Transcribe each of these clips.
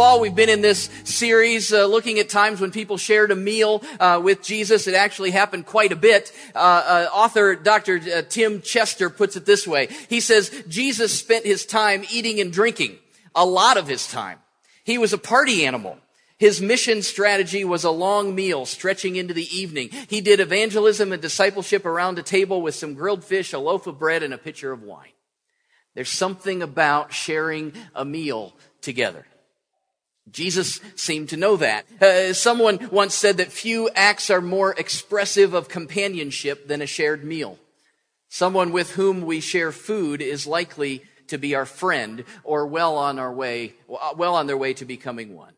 fall, we've been in this series uh, looking at times when people shared a meal uh, with Jesus. It actually happened quite a bit. Uh, uh author Dr. Uh, Tim Chester puts it this way. He says, Jesus spent his time eating and drinking, a lot of his time. He was a party animal. His mission strategy was a long meal stretching into the evening. He did evangelism and discipleship around a table with some grilled fish, a loaf of bread, and a pitcher of wine. There's something about sharing a meal together. Jesus seemed to know that. Uh, someone once said that few acts are more expressive of companionship than a shared meal. Someone with whom we share food is likely to be our friend or well on our way, well on their way to becoming one.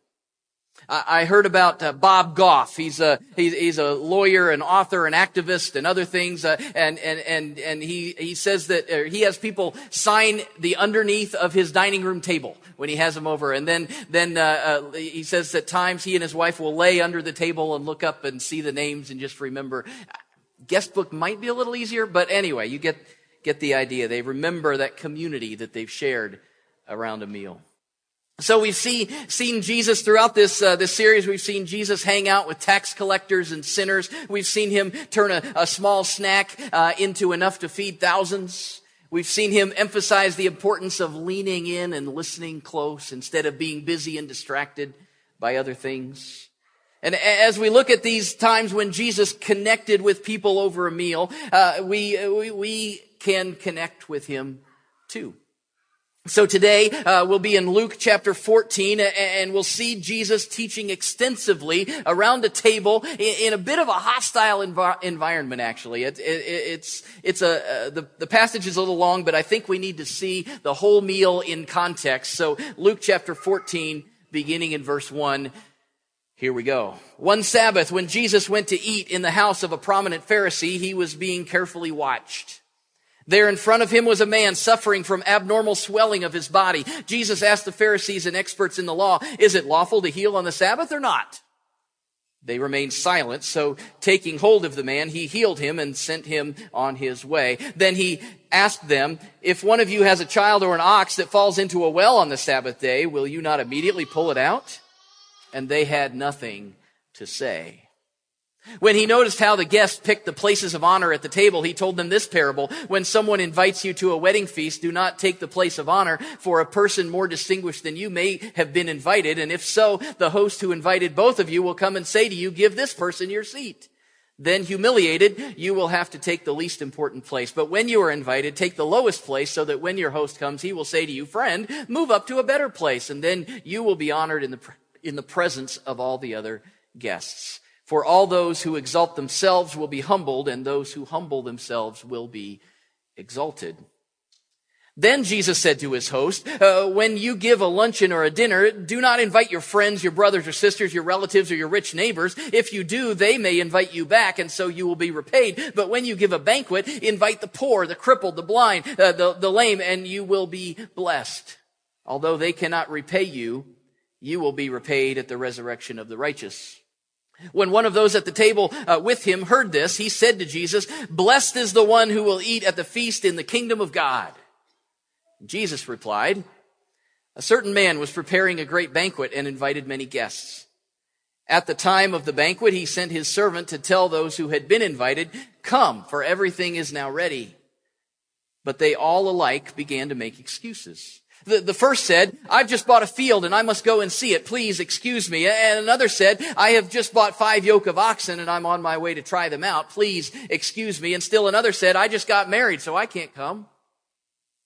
I heard about uh, Bob Goff. He's a he's, he's, a lawyer, an author, an activist, and other things. Uh, and and and and he he says that uh, he has people sign the underneath of his dining room table when he has them over. And then then uh, uh, he says that times he and his wife will lay under the table and look up and see the names and just remember. Guest book might be a little easier, but anyway, you get get the idea. They remember that community that they've shared around a meal. So we've see, seen Jesus throughout this, uh, this series. We've seen Jesus hang out with tax collectors and sinners. We've seen him turn a, a small snack uh, into enough to feed thousands. We've seen him emphasize the importance of leaning in and listening close instead of being busy and distracted by other things. And as we look at these times when Jesus connected with people over a meal, uh, we, we, we can connect with him too. So today uh, we'll be in Luke chapter 14 and we'll see Jesus teaching extensively around a table in, a bit of a hostile env- environment actually. It, it, it's, it's a, uh, the, the passage is a little long but I think we need to see the whole meal in context. So Luke chapter 14 beginning in verse 1 here we go. One Sabbath when Jesus went to eat in the house of a prominent Pharisee he was being carefully watched. There in front of him was a man suffering from abnormal swelling of his body. Jesus asked the Pharisees and experts in the law, is it lawful to heal on the Sabbath or not? They remained silent, so taking hold of the man, he healed him and sent him on his way. Then he asked them, if one of you has a child or an ox that falls into a well on the Sabbath day, will you not immediately pull it out? And they had nothing to say. When he noticed how the guests picked the places of honor at the table, he told them this parable. When someone invites you to a wedding feast, do not take the place of honor, for a person more distinguished than you may have been invited. And if so, the host who invited both of you will come and say to you, give this person your seat. Then humiliated, you will have to take the least important place. But when you are invited, take the lowest place so that when your host comes, he will say to you, friend, move up to a better place. And then you will be honored in the, in the presence of all the other guests. For all those who exalt themselves will be humbled, and those who humble themselves will be exalted. Then Jesus said to his host, uh, when you give a luncheon or a dinner, do not invite your friends, your brothers or sisters, your relatives or your rich neighbors. If you do, they may invite you back and so you will be repaid. But when you give a banquet, invite the poor, the crippled, the blind, uh, the, the lame, and you will be blessed. Although they cannot repay you, you will be repaid at the resurrection of the righteous. When one of those at the table uh, with him heard this, he said to Jesus, Blessed is the one who will eat at the feast in the kingdom of God. Jesus replied, A certain man was preparing a great banquet and invited many guests. At the time of the banquet, he sent his servant to tell those who had been invited, Come, for everything is now ready. But they all alike began to make excuses. The, the first said, I've just bought a field and I must go and see it. Please excuse me. And another said, I have just bought five yoke of oxen and I'm on my way to try them out. Please excuse me. And still another said, I just got married so I can't come.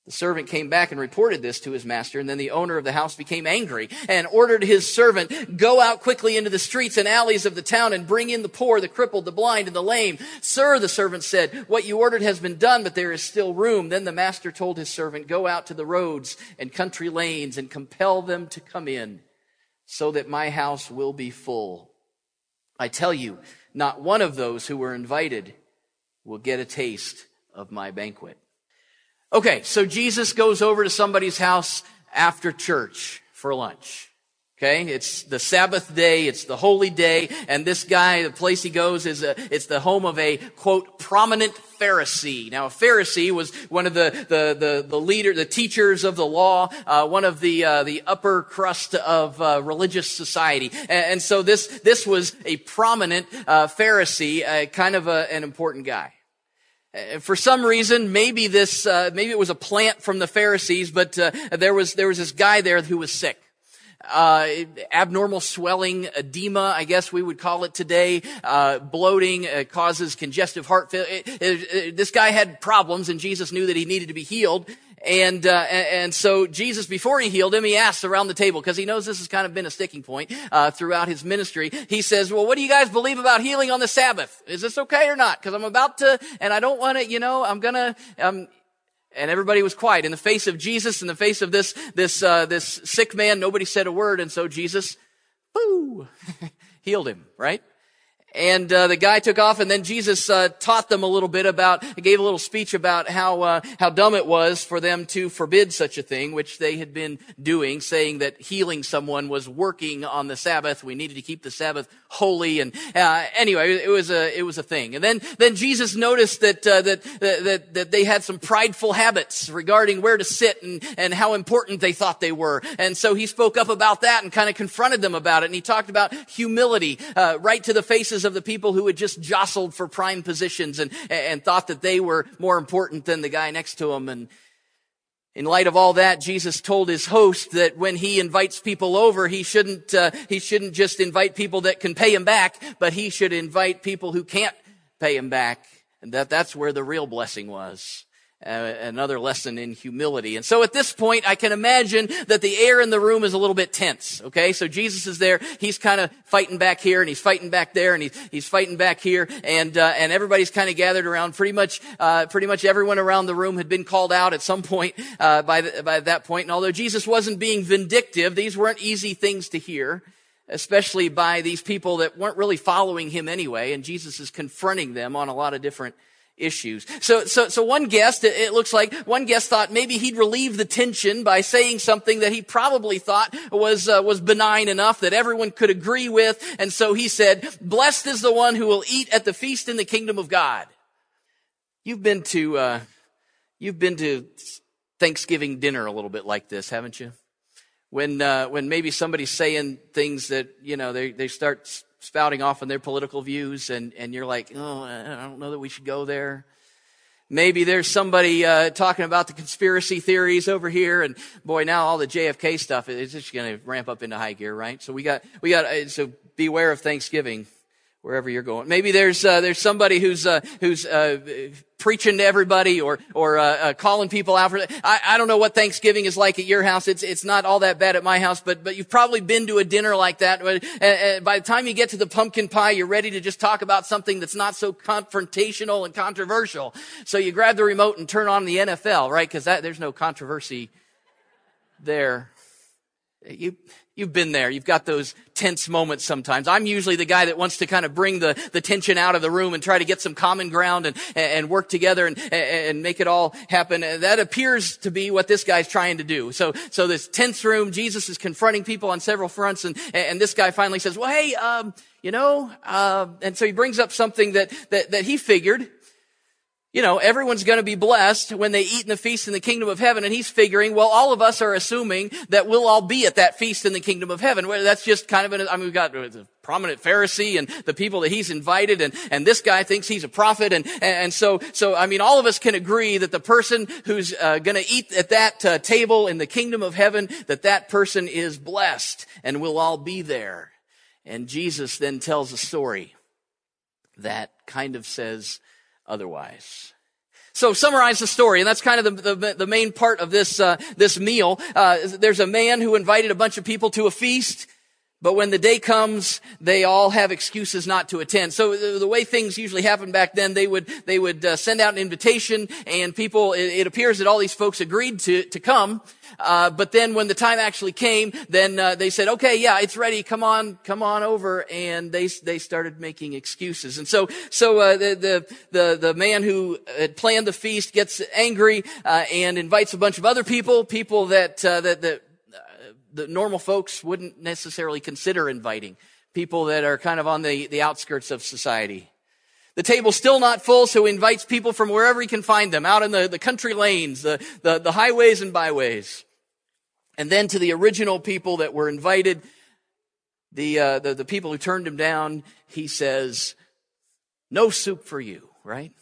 The servant came back and reported this to his master, and then the owner of the house became angry and ordered his servant, go out quickly into the streets and alleys of the town and bring in the poor, the crippled, the blind, and the lame. Sir, the servant said, what you ordered has been done, but there is still room. Then the master told his servant, go out to the roads and country lanes and compel them to come in so that my house will be full. I tell you, not one of those who were invited will get a taste of my banquet. Okay, so Jesus goes over to somebody's house after church for lunch. Okay, it's the Sabbath day, it's the holy day, and this guy, the place he goes is a, it's the home of a, quote, prominent Pharisee. Now, a Pharisee was one of the, the, the, the leader, the teachers of the law, uh, one of the, uh, the upper crust of, uh, religious society. And, and, so this, this was a prominent, uh, Pharisee, uh, kind of a, an important guy. Uh, for some reason, maybe this, maybe it was a plant from the Pharisees, but there was there was this guy there who was sick uh, abnormal swelling, edema, I guess we would call it today, uh, bloating uh, causes congestive heart failure. this guy had problems, and Jesus knew that he needed to be healed. And, uh, and so Jesus, before he healed him, he asks around the table, because he knows this has kind of been a sticking point, uh, throughout his ministry. He says, well, what do you guys believe about healing on the Sabbath? Is this okay or not? Because I'm about to, and I don't want to, you know, I'm gonna, um, and everybody was quiet. In the face of Jesus, in the face of this, this, uh, this sick man, nobody said a word. And so Jesus, boo, healed him, right? And uh, the guy took off, and then Jesus uh, taught them a little bit about, gave a little speech about how uh, how dumb it was for them to forbid such a thing, which they had been doing, saying that healing someone was working on the Sabbath. We needed to keep the Sabbath holy, and uh, anyway, it was a it was a thing. And then then Jesus noticed that uh, that that that they had some prideful habits regarding where to sit and and how important they thought they were, and so he spoke up about that and kind of confronted them about it, and he talked about humility uh, right to the faces of the people who had just jostled for prime positions and, and thought that they were more important than the guy next to them. And in light of all that, Jesus told his host that when he invites people over, he shouldn't, uh, he shouldn't just invite people that can pay him back, but he should invite people who can't pay him back. And that that's where the real blessing was another lesson in humility. And so at this point, I can imagine that the air in the room is a little bit tense. Okay, so Jesus is there. He's kind of fighting back here, and he's fighting back there, and he's he's fighting back here, and uh, and everybody's kind of gathered around. Pretty much, uh, pretty much everyone around the room had been called out at some point uh, by the, by that point. And although Jesus wasn't being vindictive, these weren't easy things to hear especially by these people that weren't really following him anyway, and Jesus is confronting them on a lot of different issues. So, so, so one guest, it looks like one guest thought maybe he'd relieve the tension by saying something that he probably thought was, uh, was benign enough that everyone could agree with. And so he said, blessed is the one who will eat at the feast in the kingdom of God. You've been to, uh, you've been to Thanksgiving dinner a little bit like this, haven't you? When, uh, when maybe somebody's saying things that, you know, they, they start spouting off on their political views, and, and you're like, oh, I don't know that we should go there. Maybe there's somebody uh, talking about the conspiracy theories over here, and boy, now all the JFK stuff is just going to ramp up into high gear, right? So we got we got uh, so beware of Thanksgiving wherever you're going. Maybe there's uh, there's somebody who's uh, who's uh, preaching to everybody or or uh, uh, calling people out for. I, I don't know what Thanksgiving is like at your house. It's it's not all that bad at my house, but but you've probably been to a dinner like that. And by the time you get to the pumpkin pie, you're ready to just talk about something that's not so confrontational and controversial. So you grab the remote and turn on the NFL, right? Because there's no controversy there. You You've been there. You've got those tense moments sometimes. I'm usually the guy that wants to kind of bring the, the tension out of the room and try to get some common ground and, and work together and, and make it all happen. That appears to be what this guy's trying to do. So, so this tense room, Jesus is confronting people on several fronts and, and this guy finally says, well, hey, um, you know, uh, and so he brings up something that, that, that he figured you know, everyone's going to be blessed when they eat in the feast in the kingdom of heaven. And he's figuring, well, all of us are assuming that we'll all be at that feast in the kingdom of heaven. Well, that's just kind of an, I mean, we've got the prominent Pharisee and the people that he's invited and, and this guy thinks he's a prophet. And, and so, so, I mean, all of us can agree that the person who's uh, going to eat at that uh, table in the kingdom of heaven, that that person is blessed and we'll all be there. And Jesus then tells a story that kind of says, otherwise. So summarize the story, and that's kind of the, the, the main part of this, uh, this meal. Uh, there's a man who invited a bunch of people to a feast. But when the day comes, they all have excuses not to attend. So the, way things usually happened back then, they would they would uh, send out an invitation, and people. It, it, appears that all these folks agreed to to come. Uh, but then when the time actually came, then uh, they said, "Okay, yeah, it's ready. Come on, come on over." And they they started making excuses. And so so uh, the, the the the man who had planned the feast gets angry uh, and invites a bunch of other people, people that uh, that that the normal folks wouldn't necessarily consider inviting. People that are kind of on the, the outskirts of society. The table's still not full, so he invites people from wherever he can find them, out in the, the country lanes, the, the, the highways and byways. And then to the original people that were invited, the, uh, the, the people who turned him down, he says, no soup for you, right?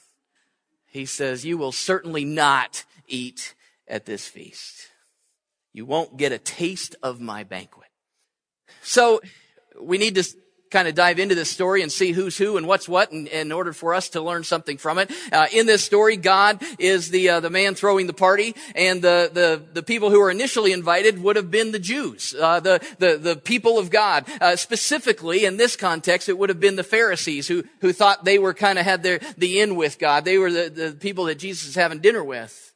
He says, you will certainly not eat at this feast. You won't get a taste of my banquet. So we need to kind of dive into this story and see who's who and what's what in, in order for us to learn something from it. Uh, in this story, God is the uh, the man throwing the party, and the, the the people who were initially invited would have been the Jews, uh, the the the people of God. Uh, specifically, in this context, it would have been the Pharisees who who thought they were kind of had their the in with God. They were the, the people that Jesus is having dinner with.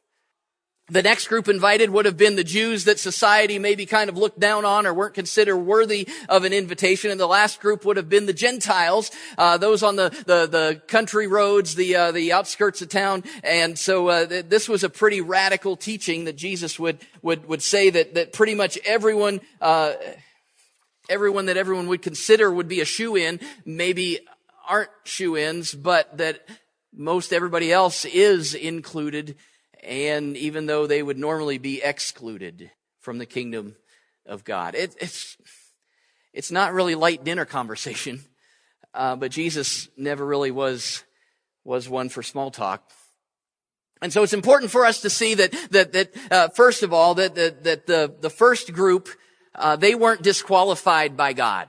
The next group invited would have been the Jews that society maybe kind of looked down on or weren't considered worthy of an invitation. And the last group would have been the Gentiles, uh, those on the, the, the country roads, the, uh, the outskirts of town. And so uh, th- this was a pretty radical teaching that Jesus would, would, would say that, that pretty much everyone, uh, everyone that everyone would consider would be a shoe in, maybe aren't shoe ins, but that most everybody else is included and even though they would normally be excluded from the kingdom of God. It, it's, it's not really light dinner conversation, uh, but Jesus never really was, was one for small talk. And so it's important for us to see that, that, that, uh, first of all, that, that, that the, the first group, uh, they weren't disqualified by God.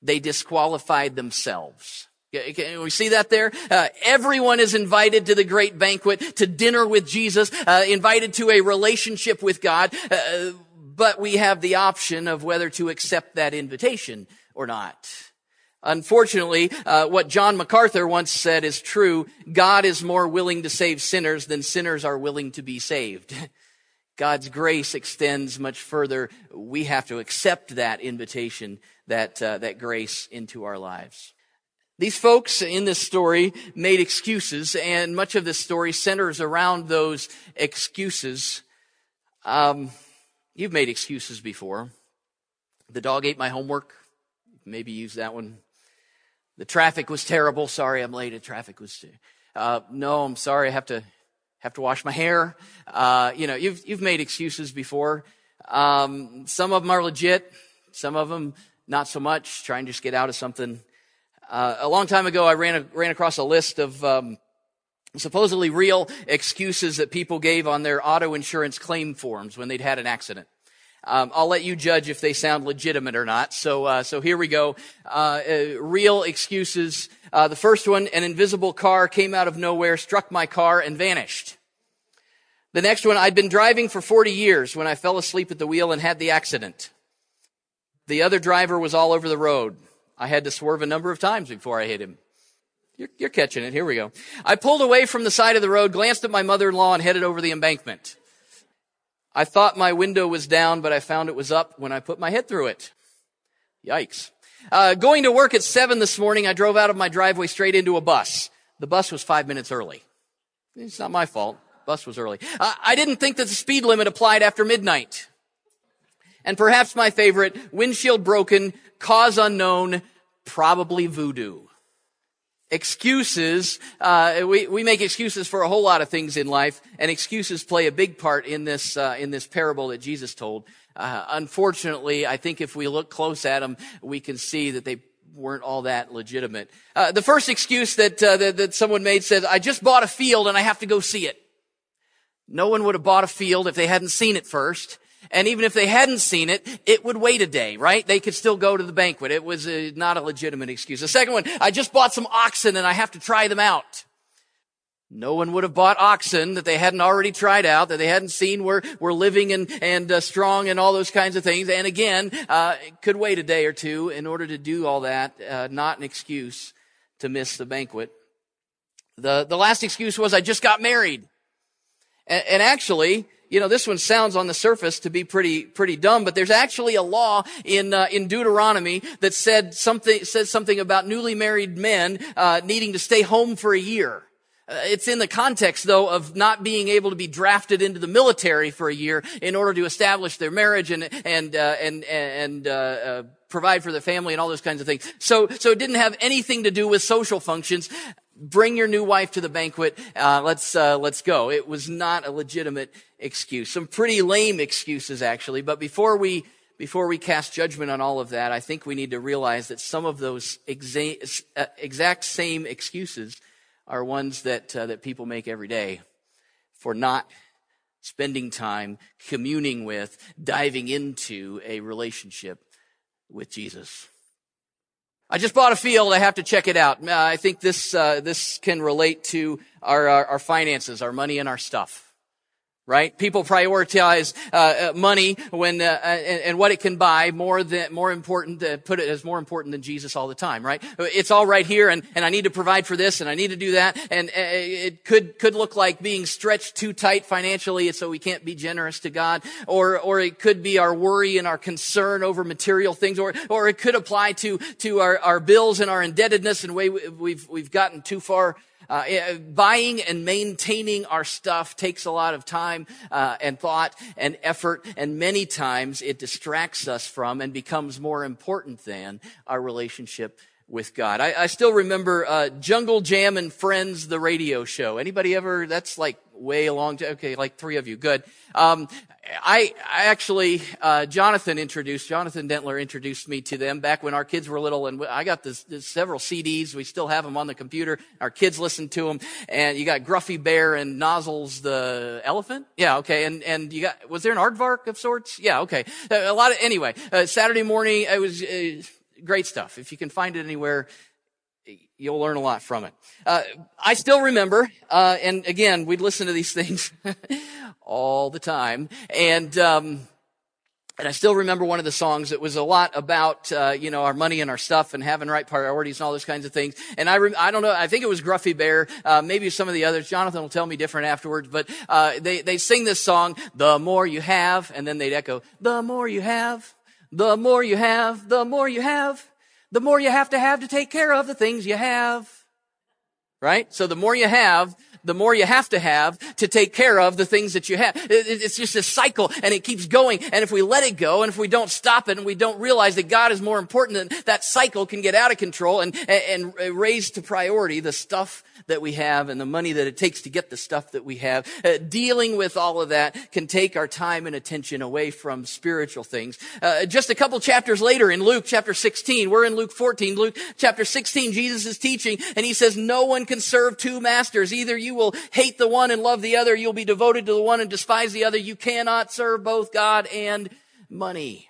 They disqualified themselves. Can we see that there? Uh, everyone is invited to the great banquet, to dinner with Jesus, uh, invited to a relationship with God, uh, but we have the option of whether to accept that invitation or not. Unfortunately, uh, what John MacArthur once said is true. God is more willing to save sinners than sinners are willing to be saved. God's grace extends much further. We have to accept that invitation, that, uh, that grace into our lives. These folks in this story made excuses, and much of this story centers around those excuses. Um, you've made excuses before. The dog ate my homework. Maybe use that one. The traffic was terrible. Sorry, I'm late. The traffic was. Uh, no, I'm sorry. I have to have to wash my hair. Uh, you know, you've you've made excuses before. Um, some of them are legit. Some of them not so much. Trying to just get out of something. Uh, a long time ago, I ran, a, ran across a list of um, supposedly real excuses that people gave on their auto insurance claim forms when they'd had an accident. Um, I'll let you judge if they sound legitimate or not. So, uh, so here we go. Uh, uh, real excuses. Uh, the first one: an invisible car came out of nowhere, struck my car, and vanished. The next one: I'd been driving for 40 years when I fell asleep at the wheel and had the accident. The other driver was all over the road. I had to swerve a number of times before I hit him. You're, you're catching it. Here we go. I pulled away from the side of the road, glanced at my mother-in-law, and headed over the embankment. I thought my window was down, but I found it was up when I put my head through it. Yikes. Uh, going to work at seven this morning, I drove out of my driveway straight into a bus. The bus was five minutes early. It's not my fault. Bus was early. I didn't think that the speed limit applied after midnight. And perhaps my favorite, windshield broken, cause unknown, probably voodoo. Excuses, uh, we, we make excuses for a whole lot of things in life, and excuses play a big part in this, uh, in this parable that Jesus told. Uh, unfortunately, I think if we look close at them, we can see that they weren't all that legitimate. Uh, the first excuse that, uh, that, that someone made says, I just bought a field and I have to go see it. No one would have bought a field if they hadn't seen it first. And even if they hadn't seen it, it would wait a day, right? They could still go to the banquet. It was a, not a legitimate excuse. The second one, I just bought some oxen and I have to try them out. No one would have bought oxen that they hadn't already tried out, that they hadn't seen were, were living and, and uh, strong and all those kinds of things. And again, uh, could wait a day or two in order to do all that. Uh, not an excuse to miss the banquet. The, the last excuse was, I just got married. And, and actually, you know, this one sounds on the surface to be pretty, pretty dumb, but there's actually a law in, uh, in Deuteronomy that said something, says something about newly married men, uh, needing to stay home for a year. Uh, it's in the context, though, of not being able to be drafted into the military for a year in order to establish their marriage and and uh, and and uh, uh, provide for the family and all those kinds of things. So so it didn't have anything to do with social functions. Bring your new wife to the banquet. Uh, let's uh, let's go. It was not a legitimate excuse. Some pretty lame excuses, actually. But before we before we cast judgment on all of that, I think we need to realize that some of those exa- exact same excuses are ones that, uh, that people make every day for not spending time communing with, diving into a relationship with Jesus. I just bought a field. I have to check it out. Uh, I think this, uh, this can relate to our, our, our finances, our money and our stuff right? People prioritize uh, uh, money when uh, uh, and, and, what it can buy more than more important to put it as more important than Jesus all the time, right? It's all right here, and and I need to provide for this, and I need to do that, and uh, it could could look like being stretched too tight financially, so we can't be generous to God, or or it could be our worry and our concern over material things, or or it could apply to to our, our bills and our indebtedness and way we've we've gotten too far uh, buying and maintaining our stuff takes a lot of time uh, and thought and effort, and many times it distracts us from and becomes more important than our relationship with God. I, I still remember uh, Jungle Jam and Friends, the radio show. Anybody ever? That's like way along. To, okay, like three of you. Good. Um, I, I actually, uh, Jonathan introduced, Jonathan Dentler introduced me to them back when our kids were little, and I got this, this, several CDs. We still have them on the computer. Our kids listen to them, and you got Gruffy Bear and Nozzles the elephant. Yeah, okay, and and you got was there an aardvark of sorts? Yeah, okay. A lot of anyway. Uh, Saturday morning, it was uh, great stuff. If you can find it anywhere, you'll learn a lot from it. Uh, I still remember, uh, and again, we'd listen to these things all the time, and um, and I still remember one of the songs that was a lot about uh, you know our money and our stuff and having right priorities and all those kinds of things. And I I don't know, I think it was Gruffy Bear, uh, maybe some of the others. Jonathan will tell me different afterwards, but uh, they they sing this song, "The more you have," and then they'd echo, "The more you have." The more you have, the more you have, the more you have to have to take care of the things you have. Right? So the more you have, the more you have to have to take care of the things that you have. It's just a cycle and it keeps going. And if we let it go and if we don't stop it and we don't realize that God is more important, then that cycle can get out of control and, and raise to priority the stuff that we have and the money that it takes to get the stuff that we have. Uh, dealing with all of that can take our time and attention away from spiritual things. Uh, just a couple chapters later in Luke chapter 16, we're in Luke 14, Luke chapter 16, Jesus is teaching and he says, no one can serve two masters. Either you will hate the one and love the other. You'll be devoted to the one and despise the other. You cannot serve both God and money.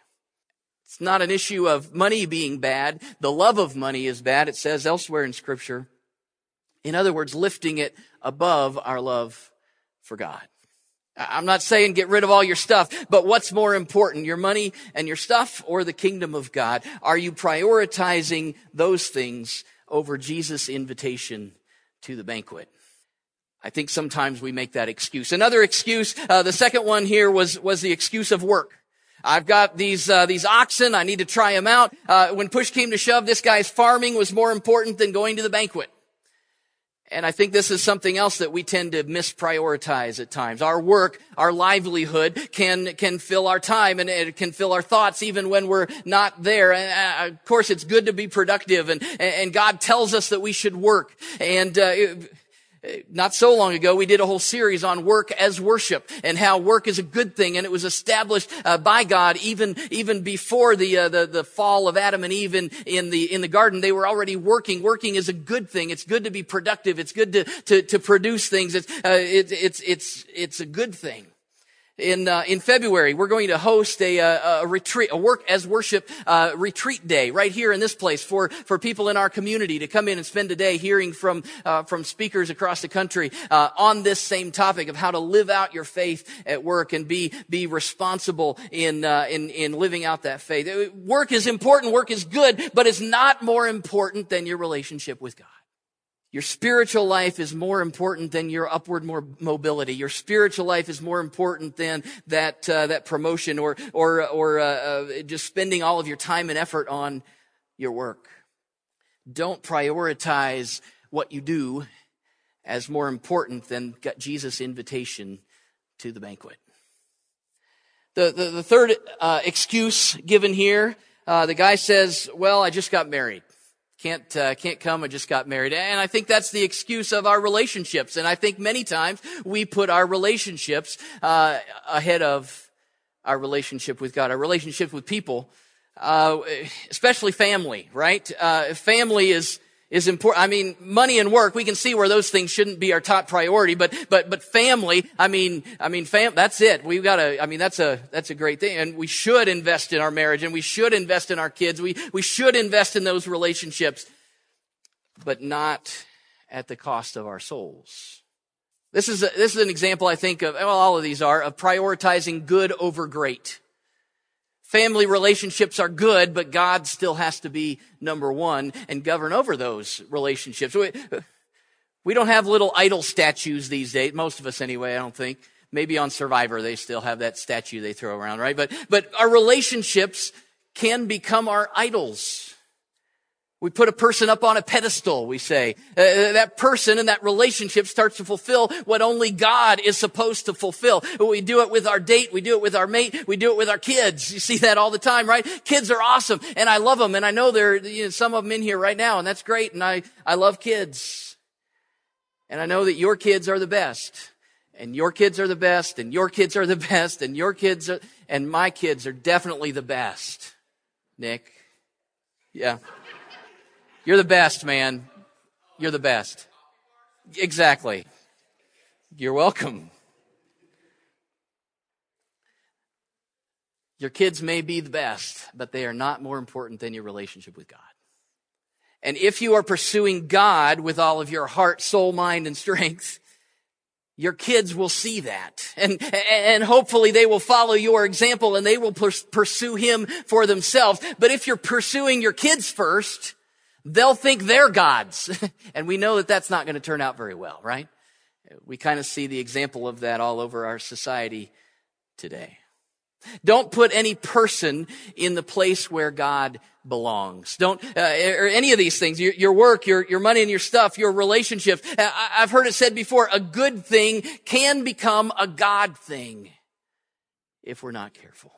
It's not an issue of money being bad. The love of money is bad. It says elsewhere in scripture. In other words, lifting it above our love for God. I'm not saying get rid of all your stuff, but what's more important, your money and your stuff or the kingdom of God? Are you prioritizing those things over Jesus' invitation to the banquet? I think sometimes we make that excuse. Another excuse, uh, the second one here was, was the excuse of work. I've got these uh, these oxen. I need to try them out. Uh, when push came to shove, this guy's farming was more important than going to the banquet. And I think this is something else that we tend to misprioritize at times. Our work, our livelihood can, can fill our time and it can fill our thoughts even when we're not there. And uh, of course, it's good to be productive and, and God tells us that we should work. And, uh, not so long ago, we did a whole series on work as worship and how work is a good thing, and it was established uh, by God even even before the, uh, the the fall of Adam and Eve in, in the in the garden. They were already working. Working is a good thing. It's good to be productive. It's good to to, to produce things. It's uh, it, it's it's it's a good thing in uh, in February, we're going to host a, a, a retreat, a work as worship uh, retreat day right here in this place for for people in our community to come in and spend a day hearing from uh, from speakers across the country uh, on this same topic of how to live out your faith at work and be be responsible in uh, in in living out that faith. Work is important. Work is good, but it's not more important than your relationship with God. Your spiritual life is more important than your upward mobility. Your spiritual life is more important than that uh, that promotion or or or uh, uh, just spending all of your time and effort on your work. Don't prioritize what you do as more important than Jesus' invitation to the banquet. The, the, the third uh, excuse given here, uh, the guy says, well, I just got married. Can't, uh, can't come, I just got married. And I think that's the excuse of our relationships. And I think many times we put our relationships uh, ahead of our relationship with God, our relationship with people, uh, especially family, right? Uh, family is is important. I mean, money and work, we can see where those things shouldn't be our top priority, but, but, but family, I mean, I mean, fam, that's it. We've got to, I mean, that's a, that's a great thing. And we should invest in our marriage and we should invest in our kids. We, we should invest in those relationships, but not at the cost of our souls. This is, a, this is an example, I think, of, well, all of these are, of prioritizing good over great. Family relationships are good, but God still has to be number one and govern over those relationships. We, we don't have little idol statues these days. Most of us anyway, I don't think. Maybe on Survivor, they still have that statue they throw around, right? But, but our relationships can become our idols. We put a person up on a pedestal, we say. Uh, uh, that person and that relationship starts to fulfill what only God is supposed to fulfill. We do it with our date. We do it with our mate. We do it with our kids. You see that all the time, right? Kids are awesome and I love them and I know there are you know, some of them in here right now and that's great and I, I love kids. And I know that your kids are the best and your kids are the best and your kids are the best and your kids are, and my kids are definitely the best. Nick. Yeah. You're the best, man. You're the best. Exactly. You're welcome. Your kids may be the best, but they are not more important than your relationship with God. And if you are pursuing God with all of your heart, soul, mind, and strength, your kids will see that. And, and hopefully they will follow your example and they will pursue Him for themselves. But if you're pursuing your kids first, They'll think they're gods. and we know that that's not going to turn out very well, right? We kind of see the example of that all over our society today. Don't put any person in the place where God belongs. Don't, uh, or any of these things, your, your, work, your, your money and your stuff, your relationships. Uh, I've heard it said before, a good thing can become a God thing if we're not careful.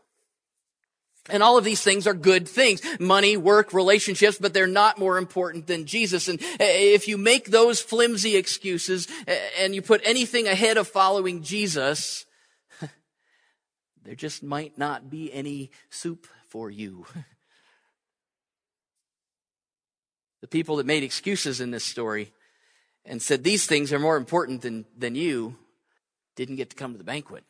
And all of these things are good things. Money, work, relationships, but they're not more important than Jesus. And eh, if you make those flimsy excuses eh, and you put anything ahead of following Jesus, there just might not be any soup for you. The people that made excuses in this story and said these things are more important than, than you didn't get to come to the banquet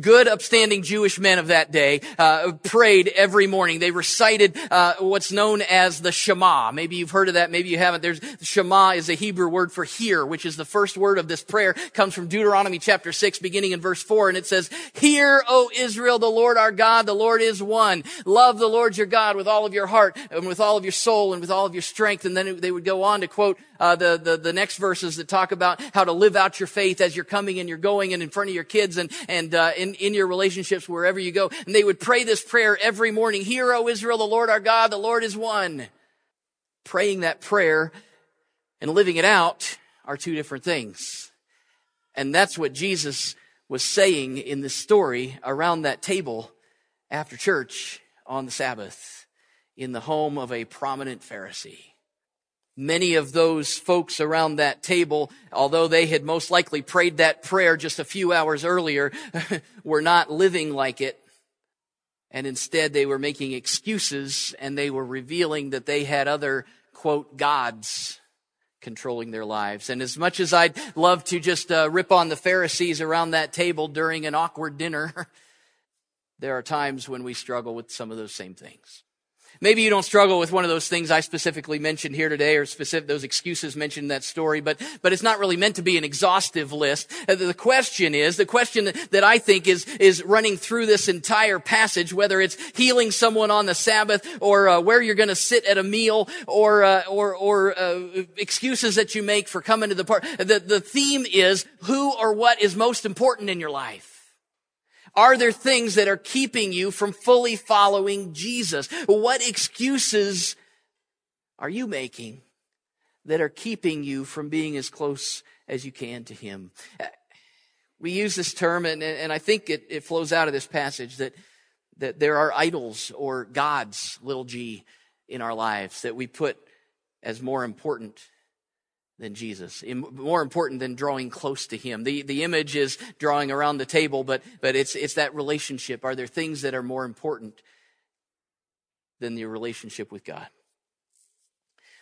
good, upstanding Jewish men of that day uh, prayed every morning. They recited uh, what's known as the Shema. Maybe you've heard of that. Maybe you haven't. There's Shema is a Hebrew word for hear, which is the first word of this prayer. It Comes from Deuteronomy chapter six, beginning in verse four, and it says, "Hear, O Israel, the Lord our God, the Lord is one. Love the Lord your God with all of your heart and with all of your soul and with all of your strength." And then they would go on to quote uh, the, the the next verses that talk about how to live out your faith as you're coming and you're going and in front of your kids and and uh, in in your relationships wherever you go. And they would pray this prayer every morning: "Hear, O Israel, the Lord our God, the Lord is one." Praying that prayer and living it out are two different things, and that's what Jesus was saying in this story around that table after church on the Sabbath in the home of a prominent Pharisee. Many of those folks around that table, although they had most likely prayed that prayer just a few hours earlier, were not living like it. And instead they were making excuses and they were revealing that they had other, quote, gods controlling their lives. And as much as I'd love to just uh, rip on the Pharisees around that table during an awkward dinner, there are times when we struggle with some of those same things. Maybe you don't struggle with one of those things I specifically mentioned here today or specific, those excuses mentioned in that story, but, but it's not really meant to be an exhaustive list. Uh, the question is, the question that I think is, is running through this entire passage, whether it's healing someone on the Sabbath or uh, where you're going to sit at a meal or, uh, or, or uh, excuses that you make for coming to the park. The, the theme is who or what is most important in your life. Are there things that are keeping you from fully following Jesus? What excuses are you making that are keeping you from being as close as you can to Him. We use this term, and, and I think it, it flows out of this passage that, that there are idols or gods, little g, in our lives that we put as more important than Jesus, more important than drawing close to Him. The, the image is drawing around the table, but, but it's, it's that relationship. Are there things that are more important than your relationship with God?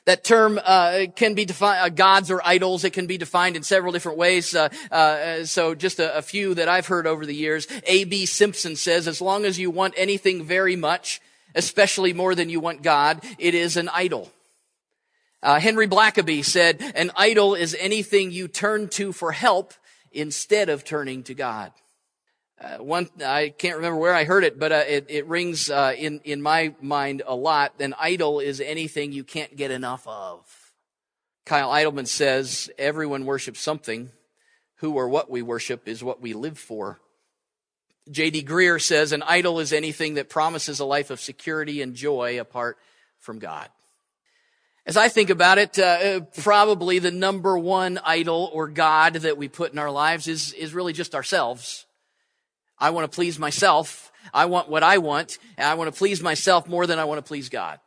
That term uh, can be defined, uh, gods or idols. It can be defined in several different ways. Uh, uh so just a, a, few that I've heard over the years. A.B. Simpson says, as long as you want anything very much, especially more than you want God, it is an idol. Uh, Henry Blackaby said, an idol is anything you turn to for help instead of turning to God. Uh, one, I can't remember where I heard it, but uh, it, it, rings uh, in in my mind a lot. An idol is anything you can't get enough of. Kyle Idleman says everyone worships something. Who or what we worship is what we live for. J.D. Greear says an idol is anything that promises a life of security and joy apart from God. As I think about it, uh, probably the number one idol or God that we put in our lives is, is really just ourselves. I want to please myself. I want what I want. And I want to please myself more than I want to please God.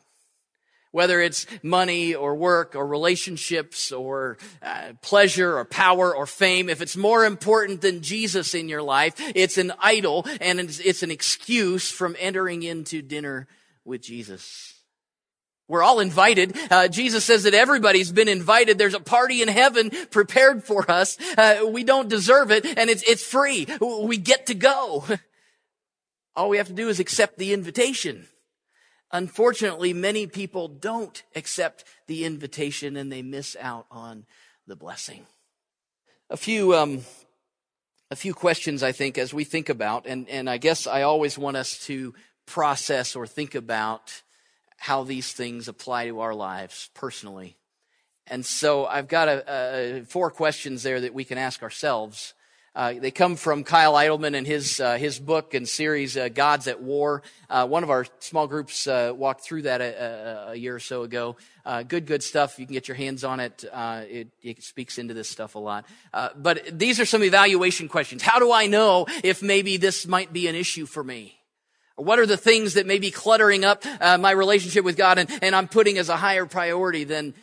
Whether it's money or work or relationships or uh, pleasure or power or fame, if it's more important than Jesus in your life, it's an idol and it's, it's an excuse from entering into dinner with Jesus. We're all invited. Uh, Jesus says that everybody's been invited. There's a party in heaven prepared for us. Uh, we don't deserve it, and it's it's free. We get to go. All we have to do is accept the invitation. Unfortunately, many people don't accept the invitation, and they miss out on the blessing. A few um, a few questions, I think, as we think about, and and I guess I always want us to process or think about how these things apply to our lives personally. And so I've got a, a, four questions there that we can ask ourselves. Uh, they come from Kyle Idleman and his uh, his book and series uh, "Gods at War." Uh, one of our small groups uh, walked through that a, a, year or so ago. Uh, good, good stuff. You can get your hands on it. it. It speaks into this stuff a lot. but these are some evaluation questions. How do I know if maybe this might be an issue for me? What are the things that may be cluttering up uh, my relationship with God and, and I'm putting as a higher priority than,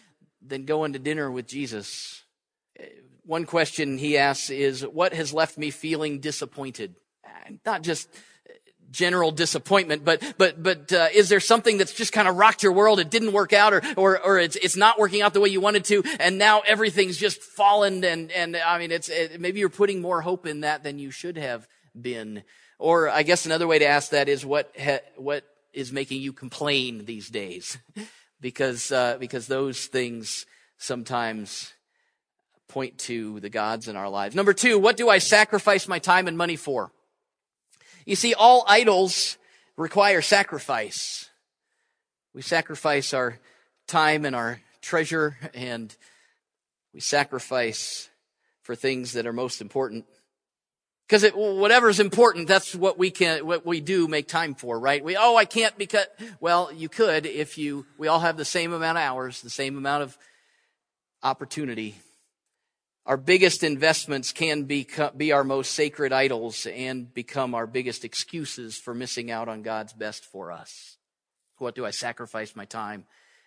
than going to dinner with Jesus? One question he asks is, what has left me feeling disappointed? Not just general disappointment, but, but, but, uh, is there something that's just kind of rocked your world? It didn't work out or, or, or it's, it's not working out the way you wanted to. And now everything's just fallen. And, and I mean, it's, it, maybe you're putting more hope in that than you should have been. Or I guess another way to ask that is what, ha, what is making you complain these days? because, uh, because those things sometimes point to the gods in our lives. Number two, what do I sacrifice my time and money for? You see, all idols require sacrifice. We sacrifice our time and our treasure and we sacrifice for things that are most important. Because whatever's important, that's what we can, what we do make time for, right? We, oh, I can't because, well, you could if you, we all have the same amount of hours, the same amount of opportunity. Our biggest investments can be, be our most sacred idols and become our biggest excuses for missing out on God's best for us. What do I sacrifice my time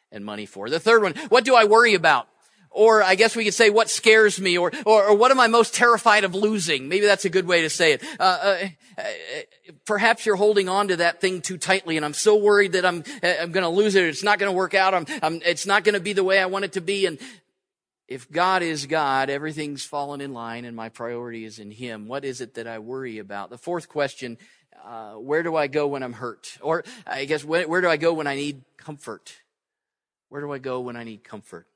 and money for? The third one, what do I worry about? Or I guess we could say what scares me or, or, or, what am I most terrified of losing? Maybe that's a good way to say it. Uh, uh, uh, perhaps you're holding on to that thing too tightly and I'm so worried that I'm, uh, I'm going to lose it. It's not going to work out. I'm, I'm, it's not going to be the way I want it to be. And if God is God, everything's fallen in line and my priority is in Him. What is it that I worry about? The fourth question, uh, where do I go when I'm hurt? Or I guess, where, where do I go when I need comfort? Where do I go when I need comfort?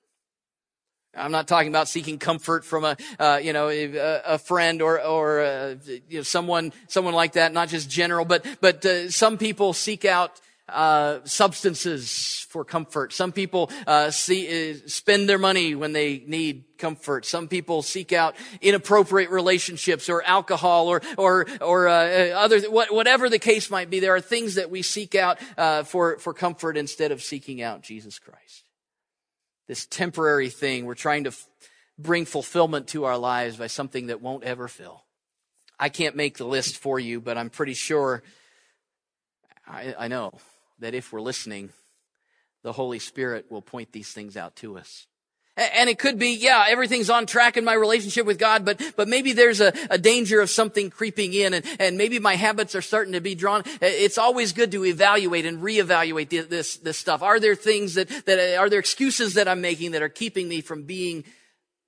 I'm not talking about seeking comfort from a, uh, you know, a, a, friend or, or, uh, you know, someone, someone like that, not just general, but, but, uh, some people seek out, uh, substances for comfort. Some people, uh, see, uh, spend their money when they need comfort. Some people seek out inappropriate relationships or alcohol or, or, or, other, whatever the case might be. There are things that we seek out, for, for comfort instead of seeking out Jesus Christ. This temporary thing. We're trying to f- bring fulfillment to our lives by something that won't ever fill. I can't make the list for you, but I'm pretty sure, I, I know that if we're listening, the Holy Spirit will point these things out to us. And it could be, yeah, everything's on track in my relationship with God, but, but maybe there's a, a danger of something creeping in and, and maybe my habits are starting to be drawn. It's always good to evaluate and reevaluate this, this stuff. Are there things that, that, are there excuses that I'm making that are keeping me from being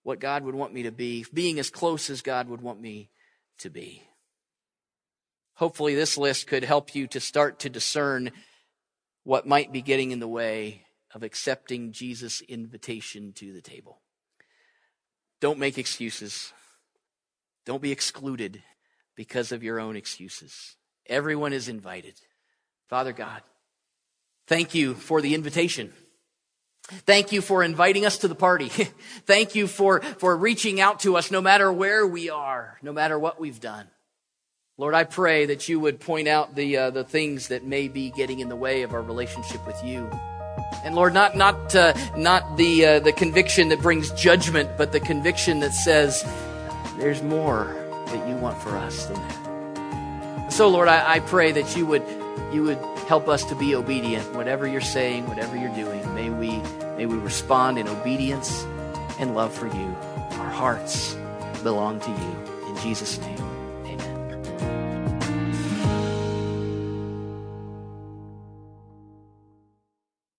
what God would want me to be, being as close as God would want me to be? Hopefully this list could help you to start to discern what might be getting in the way of accepting Jesus' invitation to the table. Don't make excuses. Don't be excluded because of your own excuses. Everyone is invited. Father God, thank you for the invitation. Thank you for inviting us to the party. thank you for, for reaching out to us no matter where we are, no matter what we've done. Lord, I pray that you would point out the, uh, the things that may be getting in the way of our relationship with you. And Lord, not, not, uh, not the, uh, the conviction that brings judgment, but the conviction that says, there's more that you want for us than that. So, Lord, I, I pray that you would, you would help us to be obedient. Whatever you're saying, whatever you're doing, may we, may we respond in obedience and love for you. Our hearts belong to you. In Jesus' name.